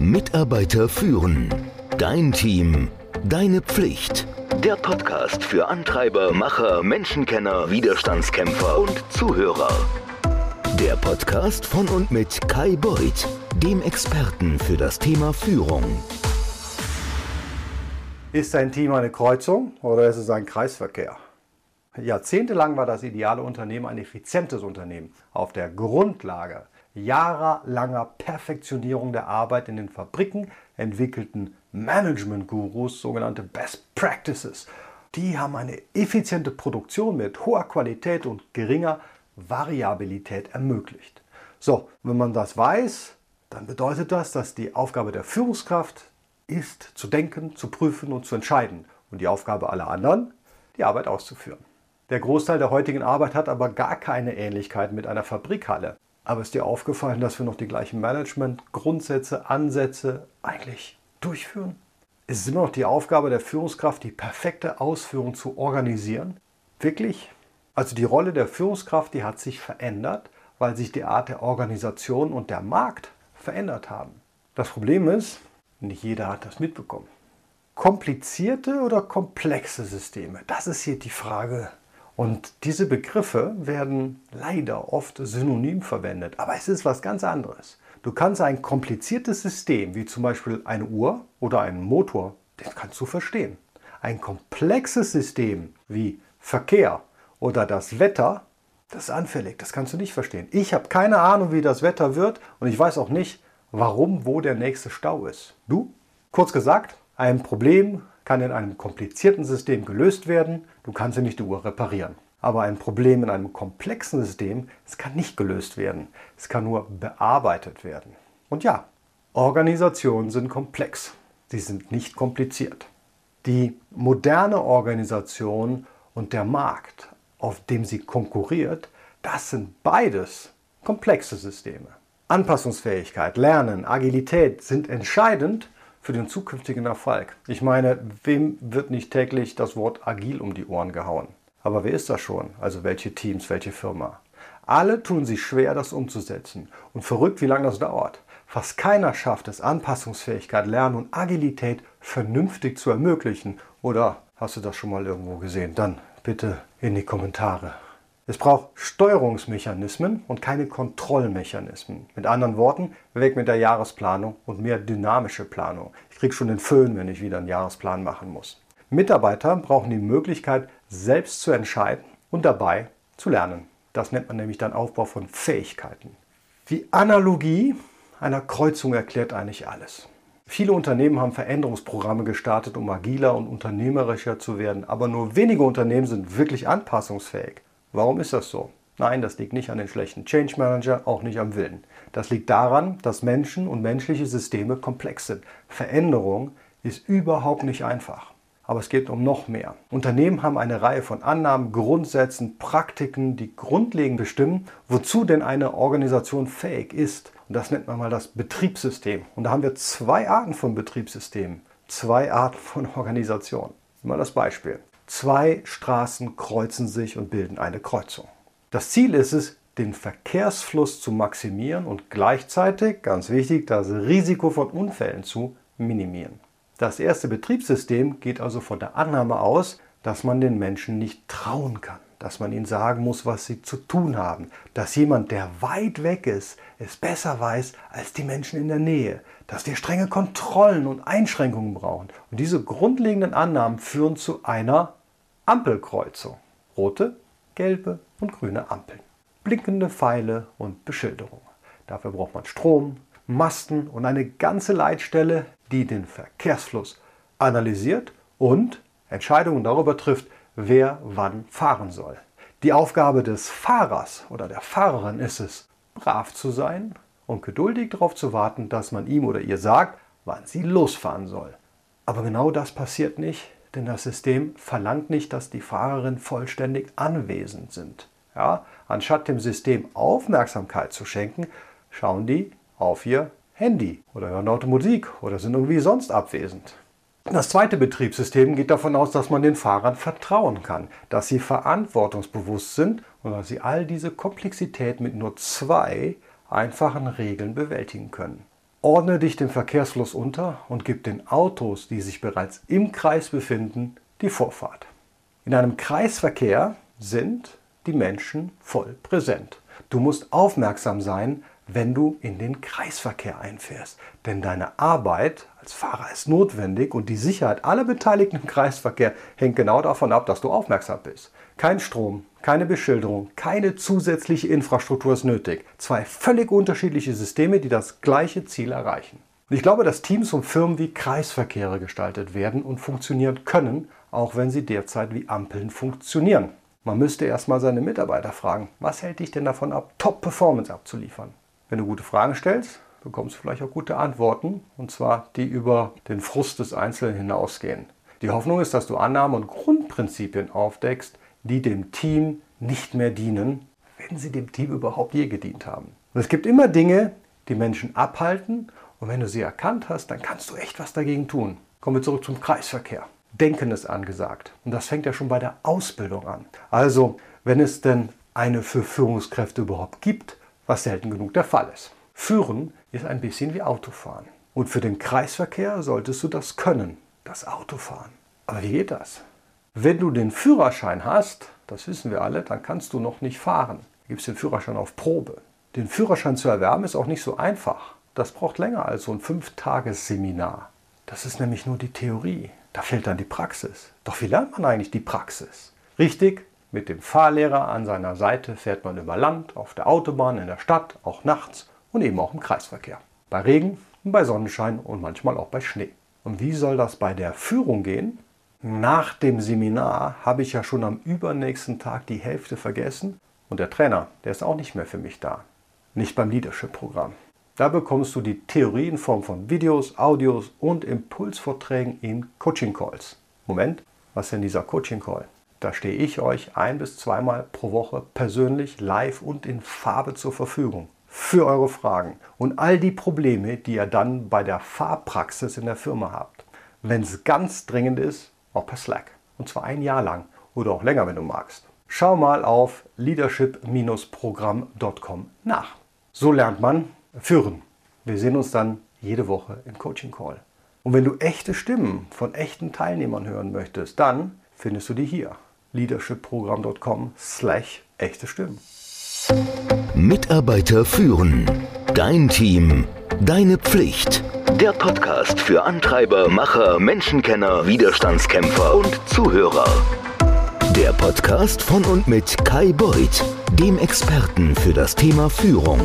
Mitarbeiter führen. Dein Team. Deine Pflicht. Der Podcast für Antreiber, Macher, Menschenkenner, Widerstandskämpfer und Zuhörer. Der Podcast von und mit Kai Beuth, dem Experten für das Thema Führung. Ist ein Team eine Kreuzung oder ist es ein Kreisverkehr? Jahrzehntelang war das ideale Unternehmen ein effizientes Unternehmen auf der Grundlage jahrelanger Perfektionierung der Arbeit in den Fabriken entwickelten Management-Gurus, sogenannte Best Practices. Die haben eine effiziente Produktion mit hoher Qualität und geringer Variabilität ermöglicht. So, wenn man das weiß, dann bedeutet das, dass die Aufgabe der Führungskraft ist, zu denken, zu prüfen und zu entscheiden. Und die Aufgabe aller anderen, die Arbeit auszuführen. Der Großteil der heutigen Arbeit hat aber gar keine Ähnlichkeit mit einer Fabrikhalle. Aber ist dir aufgefallen, dass wir noch die gleichen Management-Grundsätze, Ansätze eigentlich durchführen? Ist es immer noch die Aufgabe der Führungskraft, die perfekte Ausführung zu organisieren? Wirklich? Also die Rolle der Führungskraft, die hat sich verändert, weil sich die Art der Organisation und der Markt verändert haben. Das Problem ist, nicht jeder hat das mitbekommen. Komplizierte oder komplexe Systeme? Das ist hier die Frage. Und diese Begriffe werden leider oft synonym verwendet, aber es ist was ganz anderes. Du kannst ein kompliziertes System, wie zum Beispiel eine Uhr oder einen Motor, das kannst du verstehen. Ein komplexes System wie Verkehr oder das Wetter, das ist anfällig, das kannst du nicht verstehen. Ich habe keine Ahnung, wie das Wetter wird und ich weiß auch nicht, warum, wo der nächste Stau ist. Du? Kurz gesagt, ein Problem kann in einem komplizierten System gelöst werden, du kannst ja nicht die Uhr reparieren. Aber ein Problem in einem komplexen System, es kann nicht gelöst werden, es kann nur bearbeitet werden. Und ja, Organisationen sind komplex, sie sind nicht kompliziert. Die moderne Organisation und der Markt, auf dem sie konkurriert, das sind beides komplexe Systeme. Anpassungsfähigkeit, Lernen, Agilität sind entscheidend für den zukünftigen Erfolg. Ich meine, wem wird nicht täglich das Wort agil um die Ohren gehauen? Aber wer ist das schon? Also welche Teams, welche Firma? Alle tun sich schwer, das umzusetzen. Und verrückt, wie lange das dauert. Fast keiner schafft es, Anpassungsfähigkeit, Lernen und Agilität vernünftig zu ermöglichen. Oder hast du das schon mal irgendwo gesehen? Dann bitte in die Kommentare. Es braucht Steuerungsmechanismen und keine Kontrollmechanismen. Mit anderen Worten, weg mit der Jahresplanung und mehr dynamische Planung. Ich kriege schon den Föhn, wenn ich wieder einen Jahresplan machen muss. Mitarbeiter brauchen die Möglichkeit, selbst zu entscheiden und dabei zu lernen. Das nennt man nämlich dann Aufbau von Fähigkeiten. Die Analogie einer Kreuzung erklärt eigentlich alles. Viele Unternehmen haben Veränderungsprogramme gestartet, um agiler und unternehmerischer zu werden, aber nur wenige Unternehmen sind wirklich anpassungsfähig. Warum ist das so? Nein, das liegt nicht an den schlechten Change Manager, auch nicht am Willen. Das liegt daran, dass Menschen und menschliche Systeme komplex sind. Veränderung ist überhaupt nicht einfach. Aber es geht um noch mehr. Unternehmen haben eine Reihe von Annahmen, Grundsätzen, Praktiken, die grundlegend bestimmen, wozu denn eine Organisation fähig ist. Und das nennt man mal das Betriebssystem. Und da haben wir zwei Arten von Betriebssystemen, zwei Arten von Organisationen. Mal das Beispiel. Zwei Straßen kreuzen sich und bilden eine Kreuzung. Das Ziel ist es, den Verkehrsfluss zu maximieren und gleichzeitig, ganz wichtig, das Risiko von Unfällen zu minimieren. Das erste Betriebssystem geht also von der Annahme aus, dass man den Menschen nicht trauen kann, dass man ihnen sagen muss, was sie zu tun haben, dass jemand, der weit weg ist, es besser weiß als die Menschen in der Nähe, dass wir strenge Kontrollen und Einschränkungen brauchen. Und diese grundlegenden Annahmen führen zu einer Ampelkreuzung. Rote, gelbe und grüne Ampeln. Blinkende Pfeile und Beschilderung. Dafür braucht man Strom, Masten und eine ganze Leitstelle, die den Verkehrsfluss analysiert und Entscheidungen darüber trifft, wer wann fahren soll. Die Aufgabe des Fahrers oder der Fahrerin ist es, brav zu sein und geduldig darauf zu warten, dass man ihm oder ihr sagt, wann sie losfahren soll. Aber genau das passiert nicht, denn das System verlangt nicht, dass die Fahrerinnen vollständig anwesend sind. Ja, anstatt dem System Aufmerksamkeit zu schenken, schauen die auf ihr Handy oder hören laute Musik oder sind irgendwie sonst abwesend. Das zweite Betriebssystem geht davon aus, dass man den Fahrern vertrauen kann, dass sie verantwortungsbewusst sind und dass sie all diese Komplexität mit nur zwei einfachen Regeln bewältigen können. Ordne dich dem Verkehrsfluss unter und gib den Autos, die sich bereits im Kreis befinden, die Vorfahrt. In einem Kreisverkehr sind die Menschen voll präsent. Du musst aufmerksam sein, wenn du in den Kreisverkehr einfährst. Denn deine Arbeit als Fahrer ist notwendig und die Sicherheit aller Beteiligten im Kreisverkehr hängt genau davon ab, dass du aufmerksam bist. Kein Strom, keine Beschilderung, keine zusätzliche Infrastruktur ist nötig. Zwei völlig unterschiedliche Systeme, die das gleiche Ziel erreichen. Und ich glaube, dass Teams und Firmen wie Kreisverkehre gestaltet werden und funktionieren können, auch wenn sie derzeit wie Ampeln funktionieren. Man müsste erstmal seine Mitarbeiter fragen, was hält dich denn davon ab, Top-Performance abzuliefern? Wenn du gute Fragen stellst, bekommst du vielleicht auch gute Antworten, und zwar die über den Frust des Einzelnen hinausgehen. Die Hoffnung ist, dass du Annahmen und Grundprinzipien aufdeckst, die dem Team nicht mehr dienen, wenn sie dem Team überhaupt je gedient haben. Und es gibt immer Dinge, die Menschen abhalten, und wenn du sie erkannt hast, dann kannst du echt was dagegen tun. Kommen wir zurück zum Kreisverkehr. Denken ist angesagt. Und das fängt ja schon bei der Ausbildung an. Also, wenn es denn eine für Führungskräfte überhaupt gibt, was selten genug der Fall ist. Führen ist ein bisschen wie Autofahren. Und für den Kreisverkehr solltest du das können, das Autofahren. Aber wie geht das? Wenn du den Führerschein hast, das wissen wir alle, dann kannst du noch nicht fahren. Du gibst den Führerschein auf Probe. Den Führerschein zu erwerben ist auch nicht so einfach. Das braucht länger als so ein Fünf-Tages-Seminar. Das ist nämlich nur die Theorie. Da fehlt dann die Praxis. Doch wie lernt man eigentlich die Praxis? Richtig, mit dem Fahrlehrer an seiner Seite fährt man über Land, auf der Autobahn, in der Stadt, auch nachts und eben auch im Kreisverkehr. Bei Regen, bei Sonnenschein und manchmal auch bei Schnee. Und wie soll das bei der Führung gehen? Nach dem Seminar habe ich ja schon am übernächsten Tag die Hälfte vergessen und der Trainer, der ist auch nicht mehr für mich da. Nicht beim Leadership-Programm. Da bekommst du die Theorie in Form von Videos, Audios und Impulsvorträgen in Coaching-Calls. Moment, was ist denn dieser Coaching-Call? Da stehe ich euch ein bis zweimal pro Woche persönlich live und in Farbe zur Verfügung für eure Fragen und all die Probleme, die ihr dann bei der Fahrpraxis in der Firma habt. Wenn es ganz dringend ist, auch per Slack. Und zwar ein Jahr lang oder auch länger, wenn du magst. Schau mal auf leadership-programm.com nach. So lernt man führen. Wir sehen uns dann jede Woche im Coaching Call. Und wenn du echte Stimmen von echten Teilnehmern hören möchtest, dann findest du die hier leadershipprogramm.com slash echte Stimmen. Mitarbeiter führen. Dein Team. Deine Pflicht. Der Podcast für Antreiber, Macher, Menschenkenner, Widerstandskämpfer und Zuhörer. Der Podcast von und mit Kai Beuth, dem Experten für das Thema Führung.